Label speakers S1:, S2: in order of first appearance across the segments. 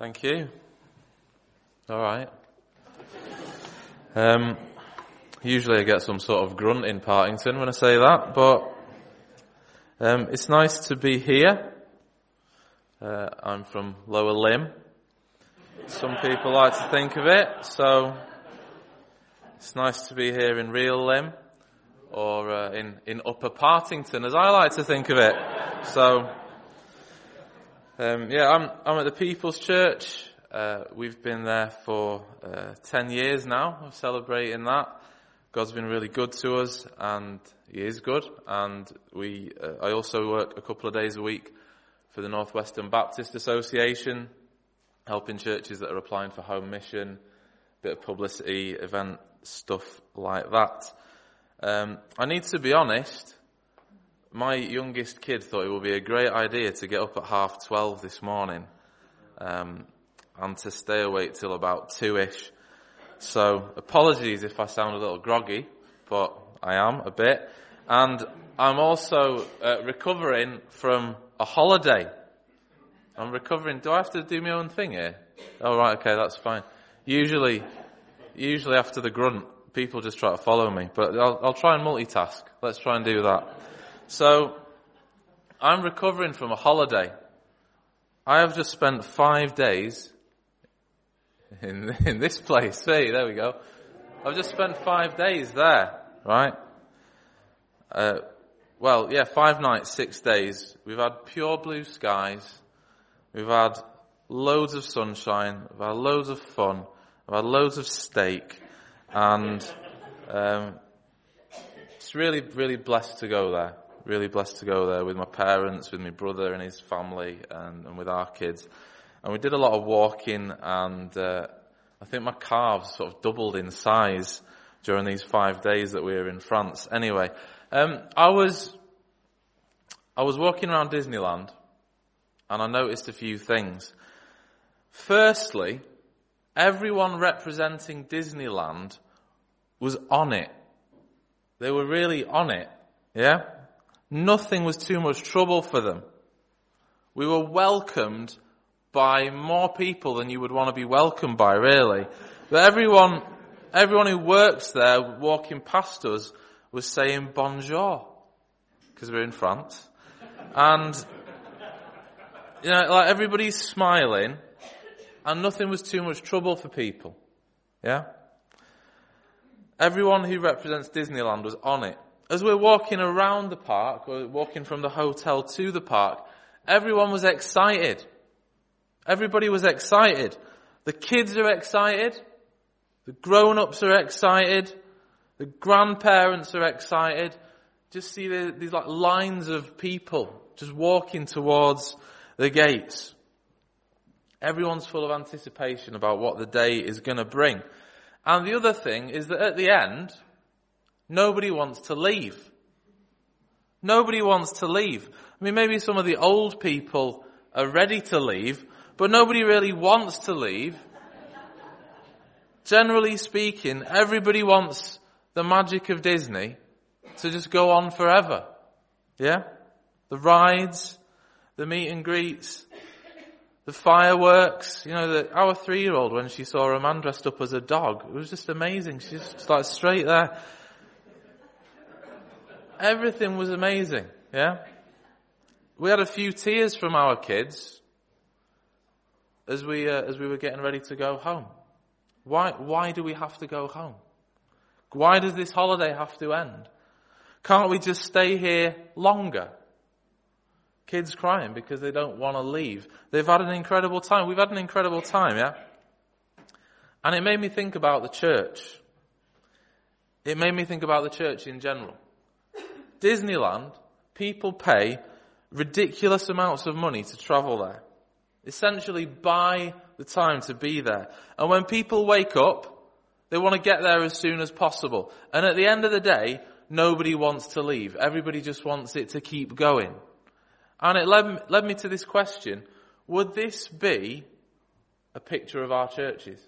S1: Thank you. All right. Um, usually I get some sort of grunt in Partington when I say that, but um, it's nice to be here. Uh, I'm from Lower Lymm. Some people like to think of it, so it's nice to be here in Real Lymm or uh, in in Upper Partington, as I like to think of it. So, um, yeah, I'm I'm at the People's Church. Uh, we've been there for uh, ten years now. Of celebrating that. God's been really good to us, and He is good. And we, uh, I also work a couple of days a week for the Northwestern Baptist Association, helping churches that are applying for home mission, bit of publicity, event stuff like that. Um, I need to be honest. My youngest kid thought it would be a great idea to get up at half twelve this morning, um, and to stay awake till about two-ish. So apologies if I sound a little groggy, but I am a bit. And I'm also uh, recovering from a holiday. I'm recovering. Do I have to do my own thing here? Oh right, okay, that's fine. Usually, usually after the grunt, people just try to follow me, but I'll, I'll try and multitask. Let's try and do that. So, I'm recovering from a holiday. I have just spent five days in, in this place. See, there we go. I've just spent five days there, right? Uh, well, yeah, five nights, six days. We've had pure blue skies. We've had loads of sunshine. We've had loads of fun. We've had loads of steak. And um, it's really, really blessed to go there. Really blessed to go there with my parents, with my brother and his family, and, and with our kids. And we did a lot of walking, and uh, I think my calves sort of doubled in size during these five days that we were in France. Anyway, um, I was I was walking around Disneyland, and I noticed a few things. Firstly, everyone representing Disneyland was on it. They were really on it. Yeah? Nothing was too much trouble for them. We were welcomed by more people than you would want to be welcomed by, really. But everyone, everyone who works there walking past us was saying bonjour. Because we're in France. And, you know, like everybody's smiling and nothing was too much trouble for people. Yeah? Everyone who represents Disneyland was on it. As we're walking around the park, or walking from the hotel to the park, everyone was excited. Everybody was excited. The kids are excited. The grown-ups are excited. The grandparents are excited. Just see the, these like lines of people just walking towards the gates. Everyone's full of anticipation about what the day is going to bring. And the other thing is that at the end, nobody wants to leave. Nobody wants to leave. I mean, maybe some of the old people are ready to leave, but nobody really wants to leave. Generally speaking, everybody wants the magic of Disney to just go on forever. Yeah? The rides, the meet and greets, the fireworks, you know, the, our three-year-old, when she saw a man dressed up as a dog, it was just amazing. She just started straight there. Everything was amazing, yeah? We had a few tears from our kids as we, uh, as we were getting ready to go home. Why, why do we have to go home? Why does this holiday have to end? Can't we just stay here longer? Kids crying because they don't want to leave. They've had an incredible time. We've had an incredible time, yeah? And it made me think about the church. It made me think about the church in general. Disneyland, people pay ridiculous amounts of money to travel there. Essentially buy the time to be there. And when people wake up, they want to get there as soon as possible. And at the end of the day, nobody wants to leave. Everybody just wants it to keep going. And it led, led me to this question. Would this be a picture of our churches?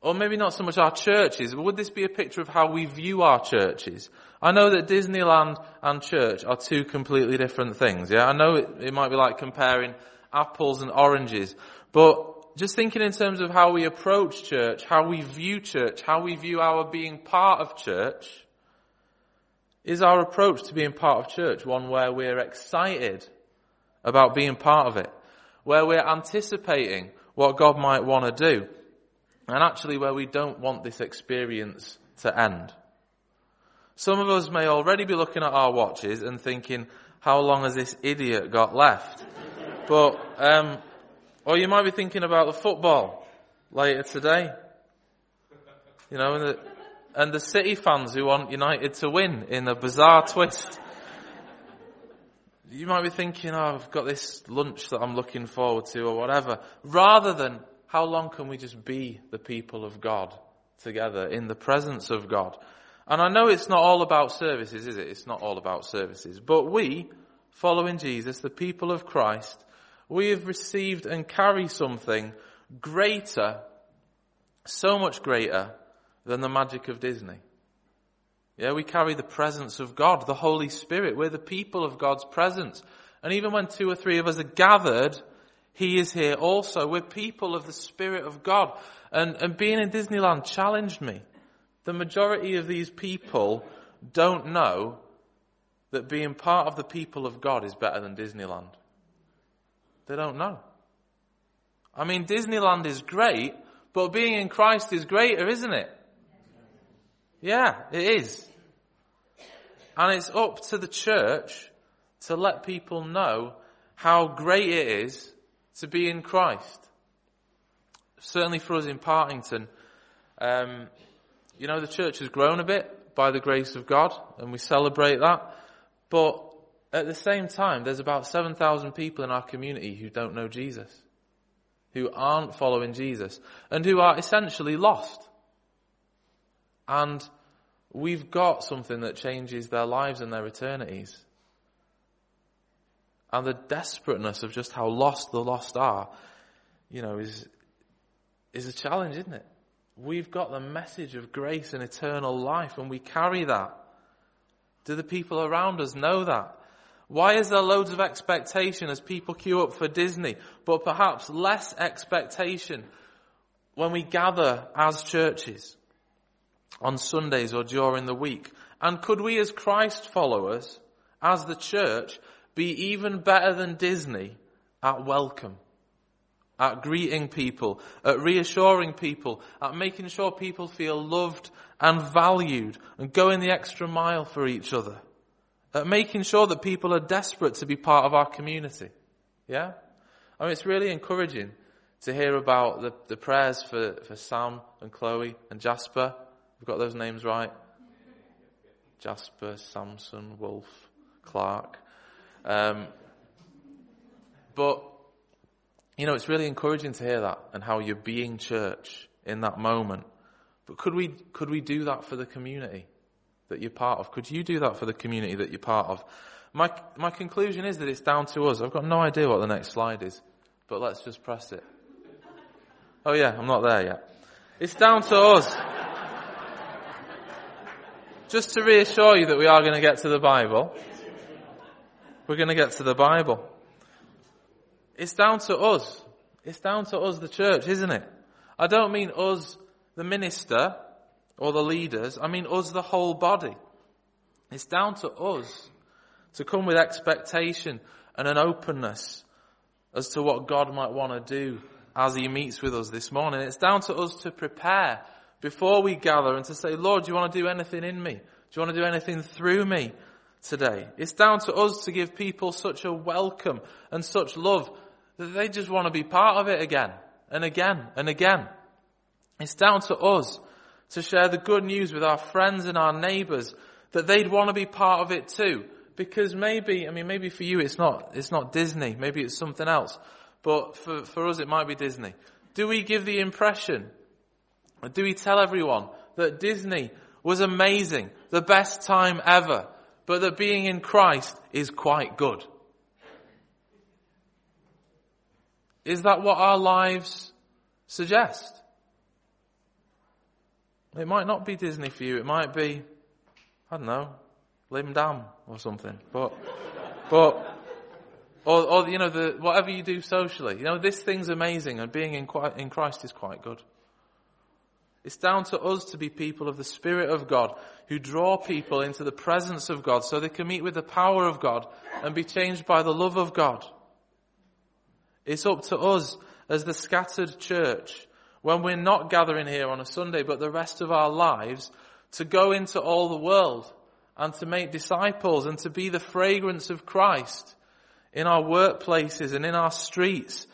S1: Or maybe not so much our churches, but would this be a picture of how we view our churches? I know that Disneyland and church are two completely different things, yeah? I know it, it might be like comparing apples and oranges, But just thinking in terms of how we approach church, how we view church, how we view our being part of church, is our approach to being part of church one where we're excited about being part of it? Where we're anticipating what God might want to do? And actually where we don't want this experience to end? Some of us may already be looking at our watches and thinking, how long has this idiot got left? but, um, or you might be thinking about the football later today. You know, and the, and the City fans who want United to win in a bizarre twist. You might be thinking, oh, I've got this lunch that I'm looking forward to or whatever. Rather than, how long can we just be the people of God together in the presence of God? And I know it's not all about services, is it? It's not all about services. But we, following Jesus, the people of Christ, we have received and carry something greater, so much greater than the magic of Disney. Yeah, we carry the presence of God, the Holy Spirit. We're the people of God's presence. And even when two or three of us are gathered, He is here also. We're people of the Spirit of God. And, and being in Disneyland challenged me. The majority of these people don't know that being part of the people of God is better than Disneyland. They don't know. I mean, Disneyland is great, but being in Christ is greater, isn't it? Yeah, it is. And it's up to the church to let people know how great it is to be in Christ. Certainly for us in Partington, um, you know, the church has grown a bit by the grace of God, and we celebrate that. But at the same time, there's about 7,000 people in our community who don't know Jesus, who aren't following Jesus, and who are essentially lost. And we've got something that changes their lives and their eternities. And the desperateness of just how lost the lost are, you know, is, is a challenge, isn't it? We've got the message of grace and eternal life and we carry that. Do the people around us know that? Why is there loads of expectation as people queue up for Disney, but perhaps less expectation when we gather as churches? on Sundays or during the week? And could we as Christ followers, as the church, be even better than Disney at welcome? At greeting people, at reassuring people, at making sure people feel loved and valued and going the extra mile for each other. At making sure that people are desperate to be part of our community. Yeah? I mean, it's really encouraging to hear about the, the prayers for, for Sam and Chloe and Jasper We've got those names right. Jasper, Samson, Wolf, Clark. Um, but, you know, it's really encouraging to hear that and how you're being church in that moment. But could we, could we do that for the community that you're part of? Could you do that for the community that you're part of? My, my conclusion is that it's down to us. I've got no idea what the next slide is, but let's just press it. Oh yeah, I'm not there yet. It's down to us just to reassure you that we are going to get to the Bible, we're going to get to the Bible. It's down to us. It's down to us, the church, isn't it? I don't mean us, the minister, or the leaders. I mean us, the whole body. It's down to us to come with expectation and an openness as to what God might want to do as He meets with us this morning. It's down to us to prepare before we gather and to say, Lord, do you want to do anything in me? Do you want to do anything through me today? It's down to us to give people such a welcome and such love that they just want to be part of it again and again and again. It's down to us to share the good news with our friends and our neighbours that they'd want to be part of it too. Because maybe, I mean, maybe for you it's not, it's not Disney. Maybe it's something else. But for, for us it might be Disney. Do we give the impression do we tell everyone that Disney was amazing, the best time ever, but that being in Christ is quite good? Is that what our lives suggest? It might not be Disney for you. It might be, I don't know, Lymm Dam or something. But, but Or, or, you know, the, whatever you do socially. You know, this thing's amazing and being in, in Christ is quite good. It's down to us to be people of the Spirit of God who draw people into the presence of God so they can meet with the power of God and be changed by the love of God. It's up to us as the scattered church when we're not gathering here on a Sunday but the rest of our lives to go into all the world and to make disciples and to be the fragrance of Christ in our workplaces and in our streets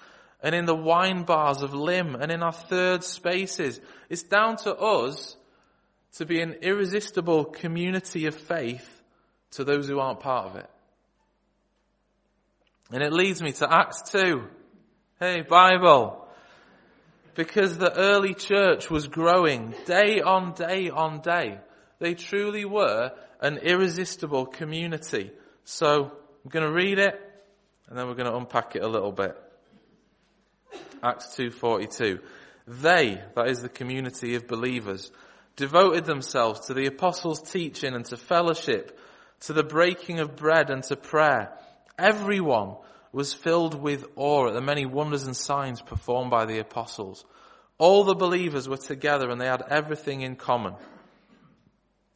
S1: and in the wine bars of Lymm and in our third spaces. It's down to us to be an irresistible community of faith to those who aren't part of it. And it leads me to Acts 2. Hey, Bible. Because the early church was growing day on day on day. They truly were an irresistible community. So I'm going to read it and then we're going to unpack it a little bit. Acts 2.42. They, that is the community of believers, devoted themselves to the apostles' teaching and to fellowship, to the breaking of bread and to prayer. Everyone was filled with awe at the many wonders and signs performed by the apostles. All the believers were together and they had everything in common.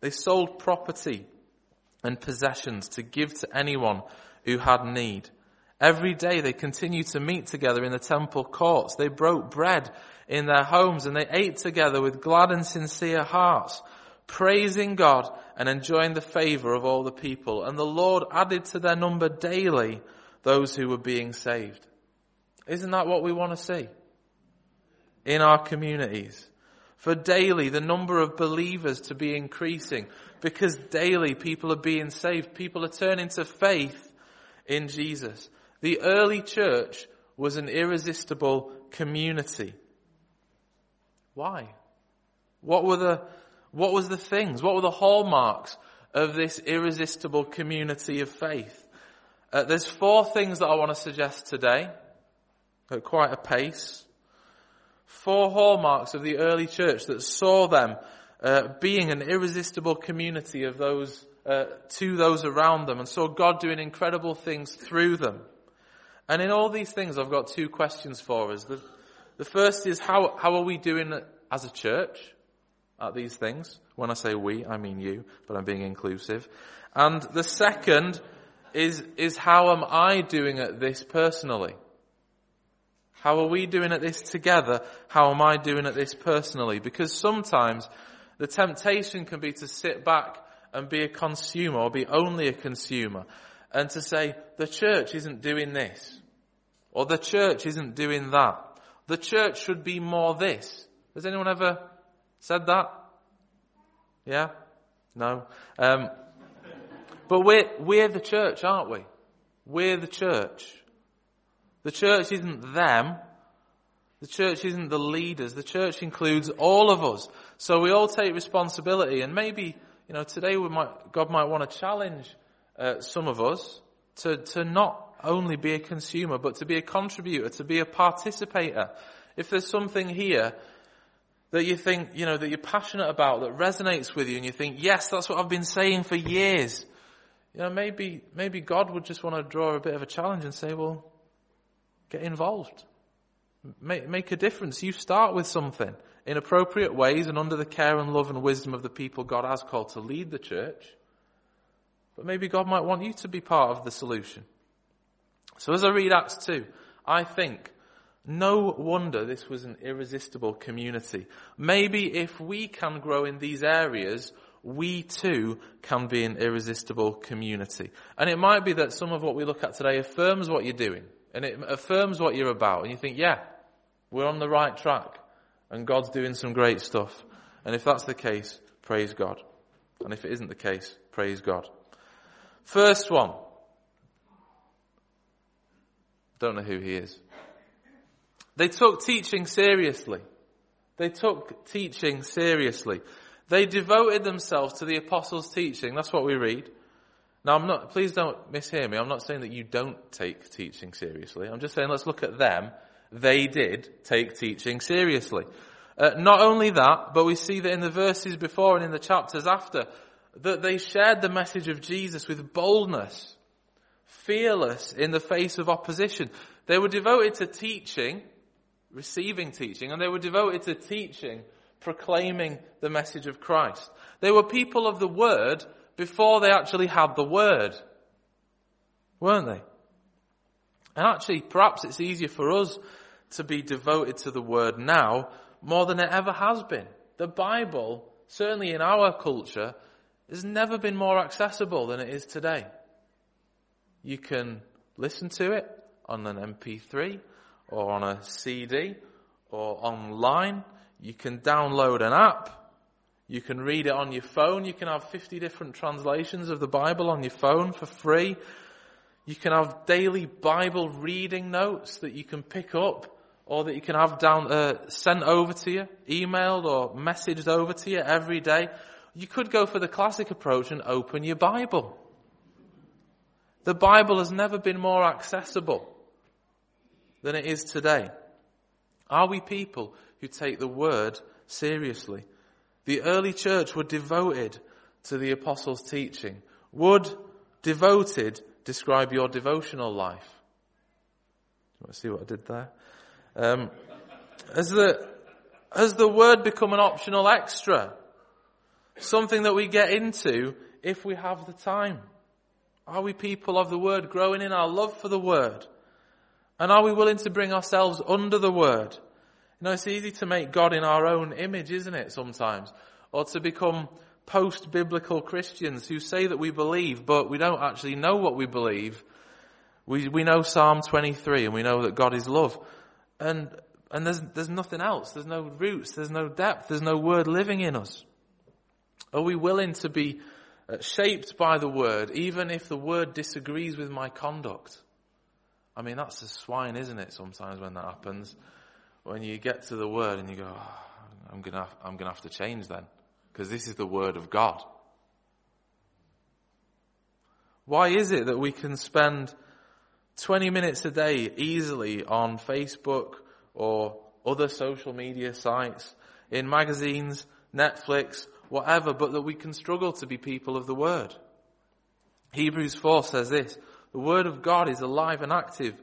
S1: They sold property and possessions to give to anyone who had need. Every day they continued to meet together in the temple courts. They broke bread in their homes and they ate together with glad and sincere hearts, praising God and enjoying the favor of all the people. And the Lord added to their number daily those who were being saved. Isn't that what we want to see in our communities? For daily the number of believers to be increasing because daily people are being saved. People are turning to faith in Jesus. The early church was an irresistible community. Why? What were the, what was the things? What were the hallmarks of this irresistible community of faith? Uh, there's four things that I want to suggest today at quite a pace. Four hallmarks of the early church that saw them uh, being an irresistible community of those uh, to those around them and saw God doing incredible things through them. And in all these things, I've got two questions for us. The, the first is how, how are we doing as a church at these things? When I say we, I mean you, but I'm being inclusive. And the second is, is how am I doing at this personally? How are we doing at this together? How am I doing at this personally? Because sometimes the temptation can be to sit back and be a consumer or be only a consumer and to say, the church isn't doing this. Or the church isn't doing that. The church should be more this. Has anyone ever said that? Yeah? No? Um, but we're, we're the church, aren't we? We're the church. The church isn't them. The church isn't the leaders. The church includes all of us. So we all take responsibility and maybe, you know, today we might, God might want to challenge uh, some of us to, to not only be a consumer, but to be a contributor, to be a participator. If there's something here that you think, you know, that you're passionate about, that resonates with you, and you think, yes, that's what I've been saying for years, you know, maybe, maybe God would just want to draw a bit of a challenge and say, well, get involved. Make, make a difference. You start with something in appropriate ways and under the care and love and wisdom of the people God has called to lead the church. But maybe God might want you to be part of the solution. So as I read Acts 2, I think, no wonder this was an irresistible community. Maybe if we can grow in these areas, we too can be an irresistible community. And it might be that some of what we look at today affirms what you're doing, and it affirms what you're about, and you think, yeah, we're on the right track, and God's doing some great stuff. And if that's the case, praise God. And if it isn't the case, praise God. First one. Don't know who he is. They took teaching seriously. They took teaching seriously. They devoted themselves to the apostles' teaching. That's what we read. Now, I'm not, please don't mishear me. I'm not saying that you don't take teaching seriously. I'm just saying let's look at them. They did take teaching seriously. Uh, not only that, but we see that in the verses before and in the chapters after, that they shared the message of Jesus with boldness, fearless in the face of opposition. They were devoted to teaching, receiving teaching, and they were devoted to teaching, proclaiming the message of Christ. They were people of the word before they actually had the word. Weren't they? And actually, perhaps it's easier for us to be devoted to the word now more than it ever has been. The Bible, certainly in our culture, has never been more accessible than it is today. You can listen to it on an MP3 or on a CD or online. You can download an app. You can read it on your phone. You can have 50 different translations of the Bible on your phone for free. You can have daily Bible reading notes that you can pick up or that you can have down, uh, sent over to you, emailed or messaged over to you every day. You could go for the classic approach and open your Bible. The Bible has never been more accessible than it is today. Are we people who take the word seriously? The early church were devoted to the apostles' teaching. Would devoted describe your devotional life? You want to see what I did there? Um, has the has the word become an optional extra? Something that we get into if we have the time? Are we people of the word growing in our love for the word? And are we willing to bring ourselves under the word? You know, it's easy to make God in our own image, isn't it, sometimes? Or to become post-biblical Christians who say that we believe, but we don't actually know what we believe. We, we know Psalm 23 and we know that God is love and, and there's, there's nothing else. There's no roots. There's no depth. There's no word living in us. Are we willing to be uh, shaped by the word, even if the word disagrees with my conduct? I mean, that's a swine, isn't it? Sometimes when that happens, when you get to the word and you go, oh, I'm gonna, I'm gonna have to change then, because this is the word of God. Why is it that we can spend 20 minutes a day easily on Facebook or other social media sites, in magazines, Netflix, whatever, but that we can struggle to be people of the Word. Hebrews 4 says this, the Word of God is alive and active,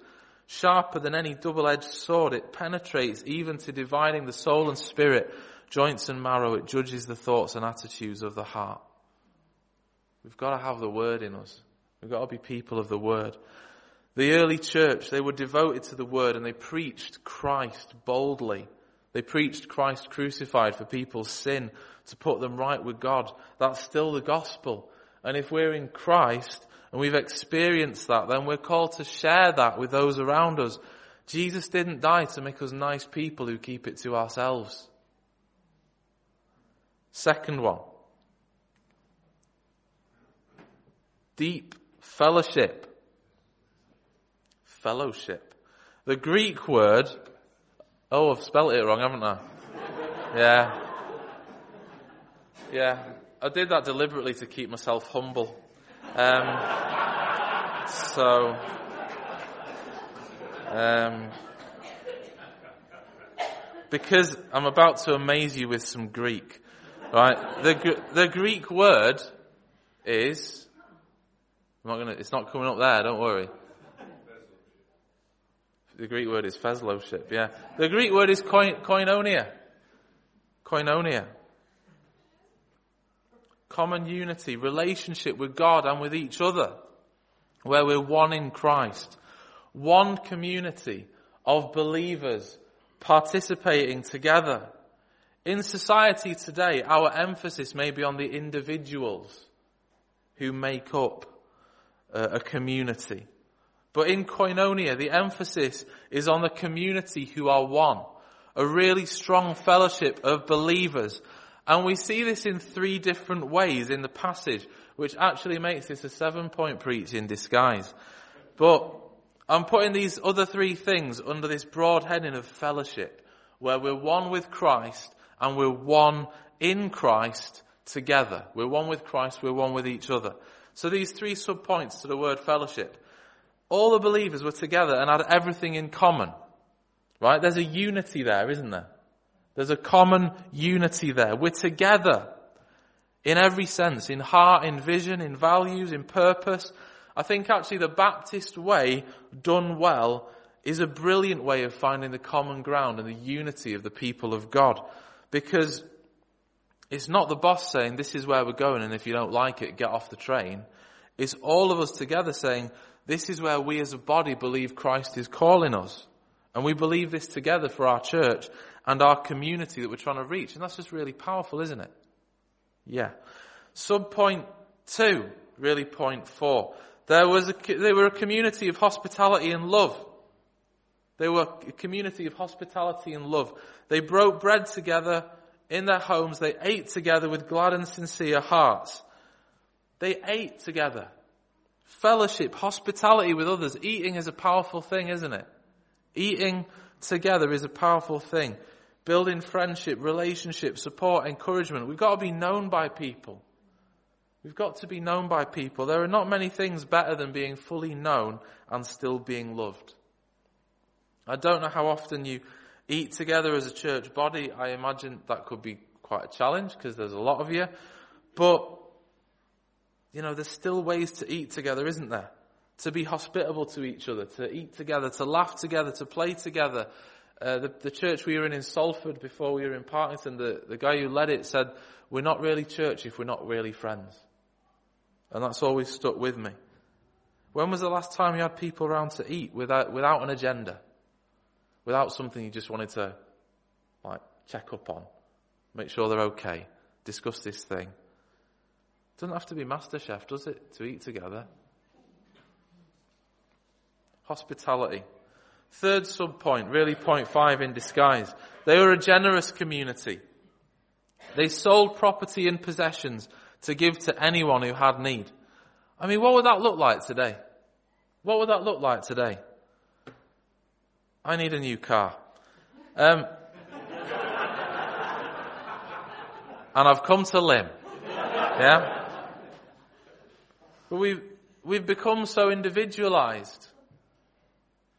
S1: sharper than any double-edged sword. It penetrates even to dividing the soul and spirit, joints and marrow. It judges the thoughts and attitudes of the heart. We've got to have the Word in us. We've got to be people of the Word. The early church, they were devoted to the word and they preached Christ boldly. They preached Christ crucified for people's sin to put them right with God. That's still the gospel. And if we're in Christ and we've experienced that, then we're called to share that with those around us. Jesus didn't die to make us nice people who keep it to ourselves. Second one. Deep fellowship fellowship. The Greek word, oh, I've spelt it wrong, haven't I? Yeah. Yeah. I did that deliberately to keep myself humble. Um, so, um, because I'm about to amaze you with some Greek, right? The, the Greek word is, I'm not gonna, it's not coming up there, don't worry. The Greek word is fellowship, yeah. The Greek word is koinonia. Koinonia. Common unity, relationship with God and with each other, where we're one in Christ. One community of believers participating together. In society today, our emphasis may be on the individuals who make up uh, a community. But in koinonia, the emphasis is on the community who are one. A really strong fellowship of believers. And we see this in three different ways in the passage, which actually makes this a seven point preach in disguise. But I'm putting these other three things under this broad heading of fellowship, where we're one with Christ and we're one in Christ together. We're one with Christ, we're one with each other. So these three subpoints to the word fellowship. All the believers were together and had everything in common. Right? There's a unity there, isn't there? There's a common unity there. We're together in every sense, in heart, in vision, in values, in purpose. I think actually the Baptist way, done well, is a brilliant way of finding the common ground and the unity of the people of God. Because it's not the boss saying, this is where we're going and if you don't like it, get off the train. It's all of us together saying, this is where we as a body believe Christ is calling us. And we believe this together for our church and our community that we're trying to reach. And that's just really powerful, isn't it? Yeah. Sub point two, really point four. There was a, they were a community of hospitality and love. They were a community of hospitality and love. They broke bread together in their homes. They ate together with glad and sincere hearts. They ate together. Fellowship, hospitality with others. Eating is a powerful thing, isn't it? Eating together is a powerful thing. Building friendship, relationship, support, encouragement. We've got to be known by people. We've got to be known by people. There are not many things better than being fully known and still being loved. I don't know how often you eat together as a church body. I imagine that could be quite a challenge because there's a lot of you. But, you know, there's still ways to eat together, isn't there? To be hospitable to each other, to eat together, to laugh together, to play together. Uh, the, the, church we were in in Salford before we were in Partington, the, the guy who led it said, we're not really church if we're not really friends. And that's always stuck with me. When was the last time you had people around to eat without, without an agenda? without something you just wanted to like check up on, make sure they're okay, discuss this thing. Doesn't have to be MasterChef, does it, to eat together? Hospitality. Third sub point, really point five in disguise. They were a generous community. They sold property and possessions to give to anyone who had need. I mean, what would that look like today? What would that look like today? I need a new car. Um, and I've come to Lymm. Yeah? But we've, we've become so individualized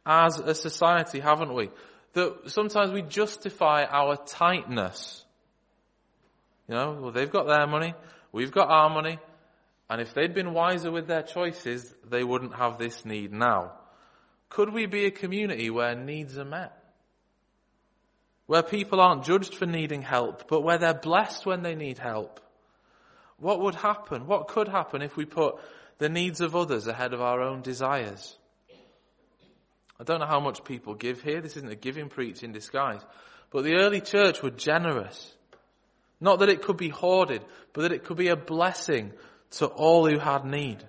S1: as a society, haven't we? That sometimes we justify our tightness. You know, well, they've got their money, we've got our money, and if they'd been wiser with their choices, they wouldn't have this need now. Could we be a community where needs are met? Where people aren't judged for needing help, but where they're blessed when they need help? What would happen? What could happen if we put the needs of others ahead of our own desires? I don't know how much people give here. This isn't a giving preach in disguise. But the early church were generous. Not that it could be hoarded, but that it could be a blessing to all who had need.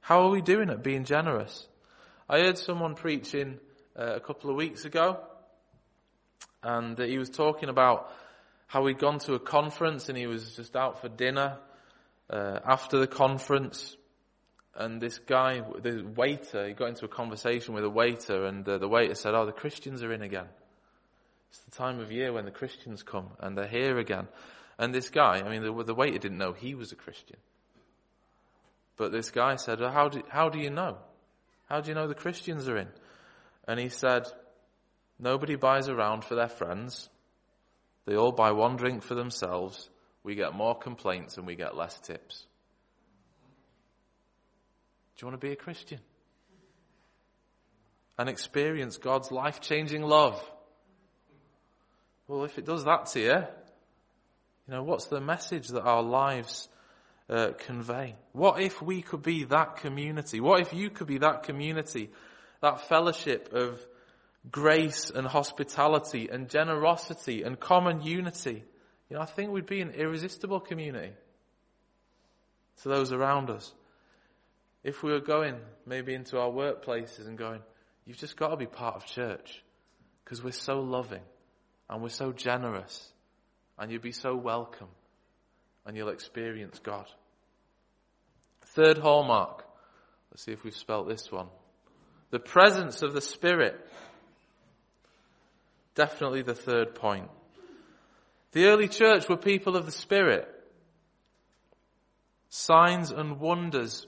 S1: How are we doing at being generous? I heard someone preaching uh, a couple of weeks ago, and uh, he was talking about how he'd gone to a conference and he was just out for dinner uh, after the conference. And this guy, the waiter, he got into a conversation with a waiter, and uh, the waiter said, "Oh, the Christians are in again. It's the time of year when the Christians come, and they're here again." And this guy, I mean, the, the waiter didn't know he was a Christian, but this guy said, oh, "How do how do you know?" How do you know the Christians are in? And he said, Nobody buys around for their friends. They all buy one drink for themselves. We get more complaints and we get less tips. Do you want to be a Christian? And experience God's life changing love? Well, if it does that to you, you know, what's the message that our lives uh, convey? What if we could be that community? What if you could be that community, that fellowship of grace and hospitality and generosity and common unity? You know, I think we'd be an irresistible community to those around us. If we were going maybe into our workplaces and going, you've just got to be part of church because we're so loving and we're so generous and you'd be so welcome and you'll experience God. Third hallmark. Let's see if we've spelt this one. The presence of the Spirit. Definitely the third point. The early church were people of the Spirit. Signs and wonders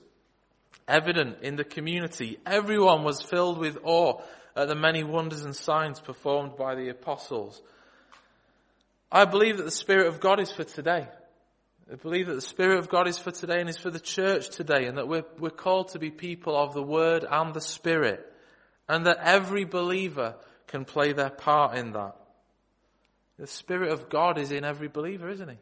S1: evident in the community. Everyone was filled with awe at the many wonders and signs performed by the apostles. I believe that the Spirit of God is for today. I believe that the Spirit of God is for today and is for the church today and that we're, we're called to be people of the Word and the Spirit and that every believer can play their part in that. The Spirit of God is in every believer, isn't He?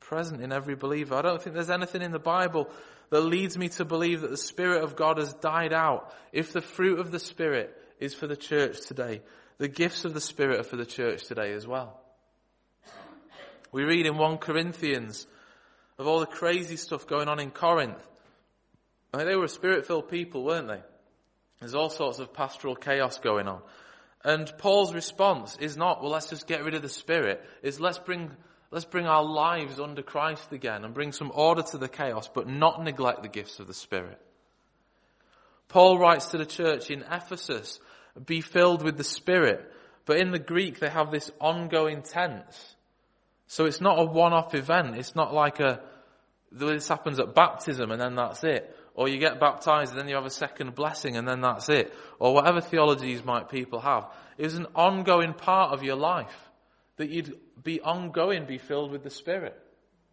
S1: Present in every believer. I don't think there's anything in the Bible that leads me to believe that the Spirit of God has died out if the fruit of the Spirit is for the church today. The gifts of the Spirit are for the church today as well. We read in 1 Corinthians of all the crazy stuff going on in Corinth. They were a spirit-filled people, weren't they? There's all sorts of pastoral chaos going on. And Paul's response is not, well, let's just get rid of the spirit. Is let's bring, let's bring our lives under Christ again and bring some order to the chaos, but not neglect the gifts of the spirit. Paul writes to the church in Ephesus, be filled with the spirit. But in the Greek, they have this ongoing tense. So it's not a one-off event. It's not like a, this happens at baptism and then that's it. Or you get baptized and then you have a second blessing and then that's it. Or whatever theologies might people have. Is an ongoing part of your life. That you'd be ongoing, be filled with the Spirit.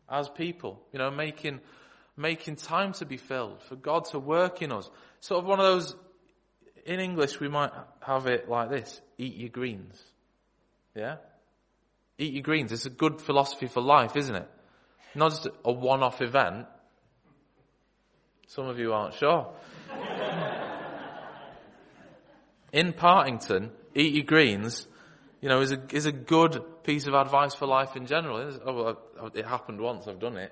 S1: As people. You know, making, making time to be filled. For God to work in us. Sort of one of those, in English we might have it like this. Eat your greens. Yeah? Eat your greens. It's a good philosophy for life, isn't it? Not just a one-off event. Some of you aren't sure. In Partington, eat your greens, you know, is a, is a good piece of advice for life in general. Oh, it happened once, I've done it.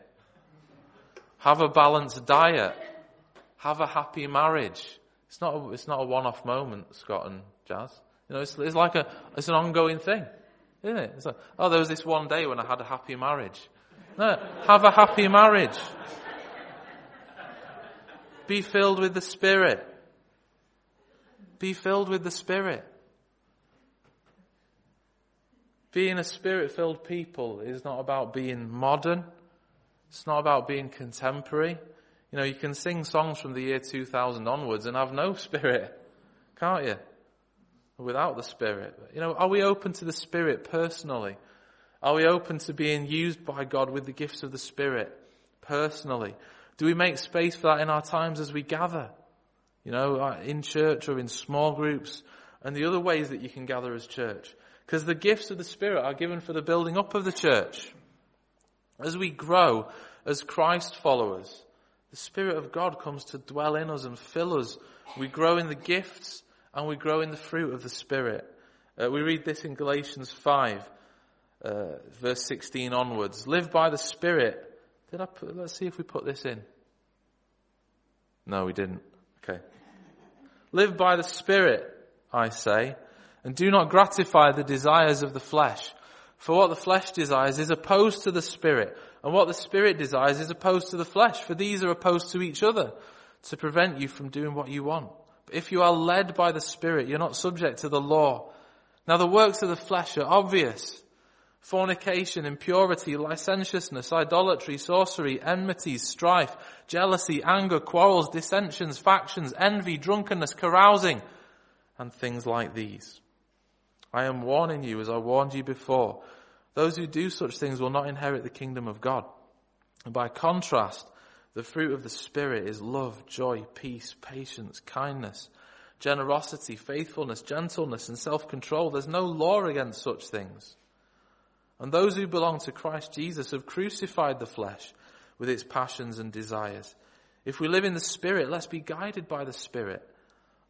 S1: Have a balanced diet. Have a happy marriage. It's not a, it's not a one-off moment, Scott and Jazz. You know, it's, it's like a, it's an ongoing thing. Isn't it? It's like, oh, there was this one day when I had a happy marriage. No, have a happy marriage. Be filled with the Spirit. Be filled with the Spirit. Being a Spirit filled people is not about being modern. It's not about being contemporary. You know, you can sing songs from the year 2000 onwards and have no Spirit, can't you? without the Spirit. You know, are we open to the Spirit personally? Are we open to being used by God with the gifts of the Spirit personally? Do we make space for that in our times as we gather? You know, uh, in church or in small groups and the other ways that you can gather as church. Because the gifts of the Spirit are given for the building up of the church. As we grow as Christ followers, the Spirit of God comes to dwell in us and fill us. We grow in the gifts and we grow in the fruit of the Spirit. Uh, we read this in Galatians 5, uh, verse 16 onwards. Live by the Spirit. Did I put, let's see if we put this in. No, we didn't. Okay. Live by the Spirit, I say, and do not gratify the desires of the flesh. For what the flesh desires is opposed to the Spirit, and what the Spirit desires is opposed to the flesh, for these are opposed to each other, to prevent you from doing what you want. But If you are led by the Spirit, you're not subject to the law. Now the works of the flesh are obvious. Fornication, impurity, licentiousness, idolatry, sorcery, enmity, strife, jealousy, anger, quarrels, dissensions, factions, envy, drunkenness, carousing, and things like these. I am warning you as I warned you before. Those who do such things will not inherit the kingdom of God. And by contrast, the fruit of the Spirit is love, joy, peace, patience, kindness, generosity, faithfulness, gentleness, and self-control. There's no law against such things. And those who belong to Christ Jesus have crucified the flesh with its passions and desires. If we live in the Spirit, let's be guided by the Spirit.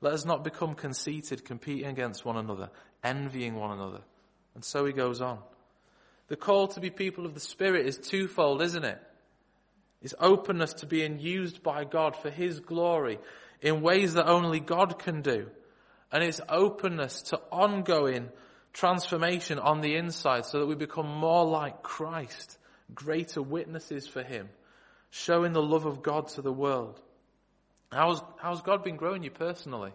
S1: Let us not become conceited, competing against one another, envying one another. And so he goes on. The call to be people of the Spirit is twofold, isn't it? it? Is openness to being used by God for His glory in ways that only God can do. And it's openness to ongoing transformation on the inside so that we become more like Christ, greater witnesses for Him, showing the love of God to the world. How's, how's God been growing you personally?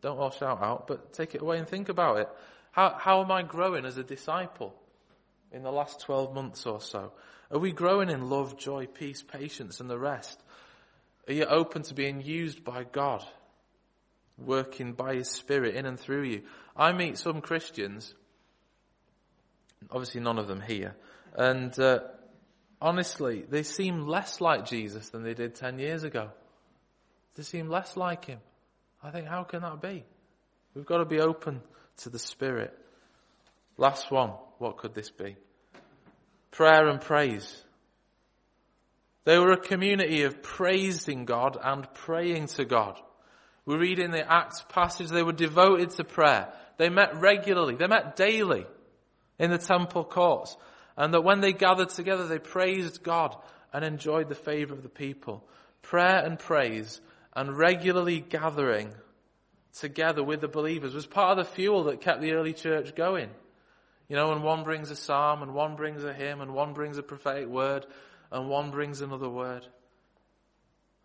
S1: Don't all shout out, but take it away and think about it. How, how am I growing as a disciple in the last 12 months or so? Are we growing in love, joy, peace, patience, and the rest? Are you open to being used by God, working by His Spirit in and through you? I meet some Christians obviously none of them here. And uh, honestly, they seem less like Jesus than they did 10 years ago. They seem less like him. I think, how can that be? We've got to be open to the Spirit. Last one. What could this be? Prayer and praise. They were a community of praising God and praying to God. We read in the Acts passage they were devoted to prayer. They met regularly. They met daily in the temple courts. And that when they gathered together, they praised God and enjoyed the favor of the people. Prayer and praise and regularly gathering together with the believers was part of the fuel that kept the early church going. You know, and one brings a psalm and one brings a hymn and one brings a prophetic word and one brings another word.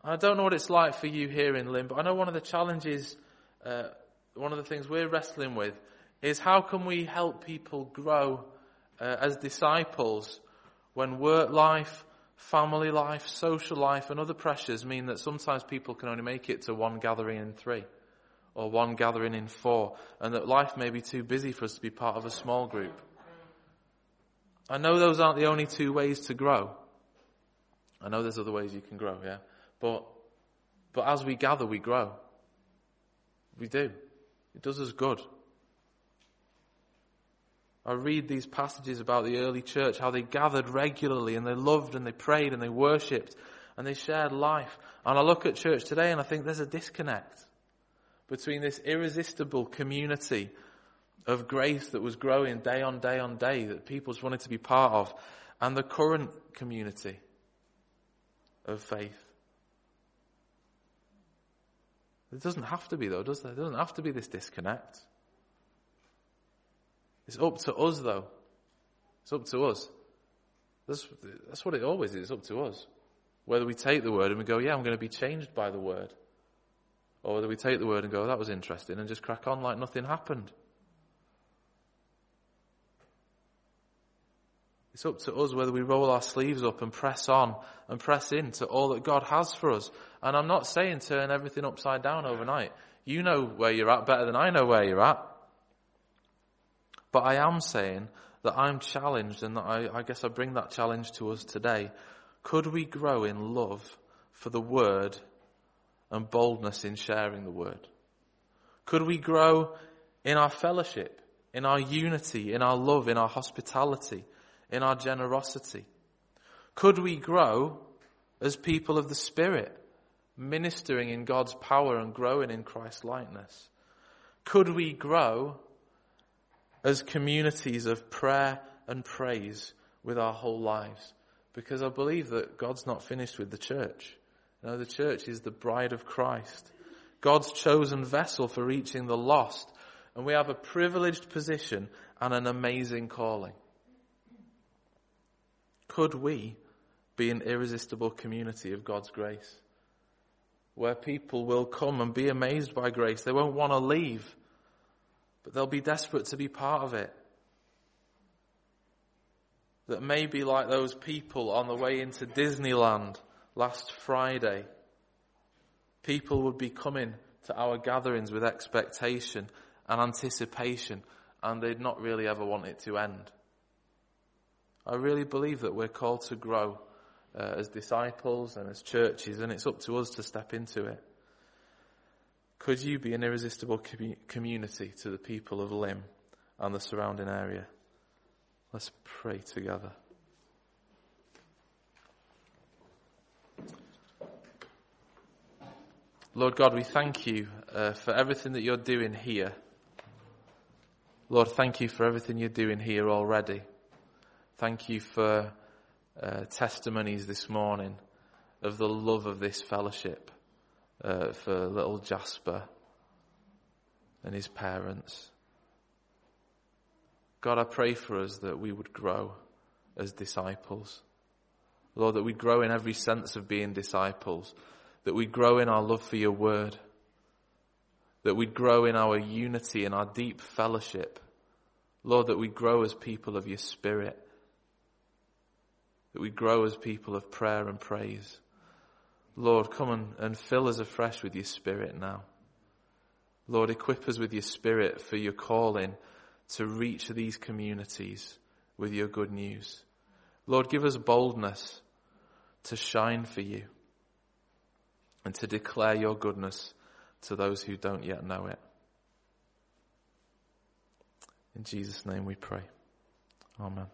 S1: I don't know what it's like for you here in Lymm, but I know one of the challenges, uh, one of the things we're wrestling with is how can we help people grow uh, as disciples when work life, family life, social life and other pressures mean that sometimes people can only make it to one gathering in three or one gathering in four and that life may be too busy for us to be part of a small group. I know those aren't the only two ways to grow. I know there's other ways you can grow, yeah. But, but as we gather, we grow. We do. It does us good. I read these passages about the early church, how they gathered regularly and they loved and they prayed and they worshipped and they shared life. And I look at church today and I think there's a disconnect between this irresistible community of grace that was growing day on day on day that people just wanted to be part of and the current community of faith. It doesn't have to be though, does there? It doesn't have to be this disconnect. It's up to us though. It's up to us. That's, that's what it always is. It's up to us. Whether we take the word and we go, yeah, I'm going to be changed by the word. Or whether we take the word and go, that was interesting and just crack on like nothing happened. It's up to us whether we roll our sleeves up and press on and press into all that God has for us. And I'm not saying turn everything upside down overnight. You know where you're at better than I know where you're at. But I am saying that I'm challenged and that I, I guess I bring that challenge to us today. Could we grow in love for the word and boldness in sharing the word? Could we grow in our fellowship, in our unity, in our love, in our hospitality? in our generosity? Could we grow as people of the Spirit, ministering in God's power and growing in Christ's likeness? Could we grow as communities of prayer and praise with our whole lives? Because I believe that God's not finished with the church. No, the church is the bride of Christ. God's chosen vessel for reaching the lost. And we have a privileged position and an amazing calling. Could we be an irresistible community of God's grace? Where people will come and be amazed by grace. They won't want to leave, but they'll be desperate to be part of it. That may be like those people on the way into Disneyland last Friday. People would be coming to our gatherings with expectation and anticipation, and they'd not really ever want it to end. I really believe that we're called to grow uh, as disciples and as churches, and it's up to us to step into it. Could you be an irresistible community to the people of Lymm and the surrounding area? Let's pray together. Lord God, we thank you uh, for everything that you're doing here. Lord, thank you for everything you're doing here already. Thank you for uh, testimonies this morning of the love of this fellowship uh, for little Jasper and his parents. God, I pray for us that we would grow as disciples. Lord, that we grow in every sense of being disciples, that we grow in our love for your word, that we grow in our unity and our deep fellowship. Lord, that we grow as people of your spirit that we grow as people of prayer and praise. Lord, come and, and fill us afresh with your spirit now. Lord, equip us with your spirit for your calling to reach these communities with your good news. Lord, give us boldness to shine for you and to declare your goodness to those who don't yet know it. In Jesus' name we pray. Amen.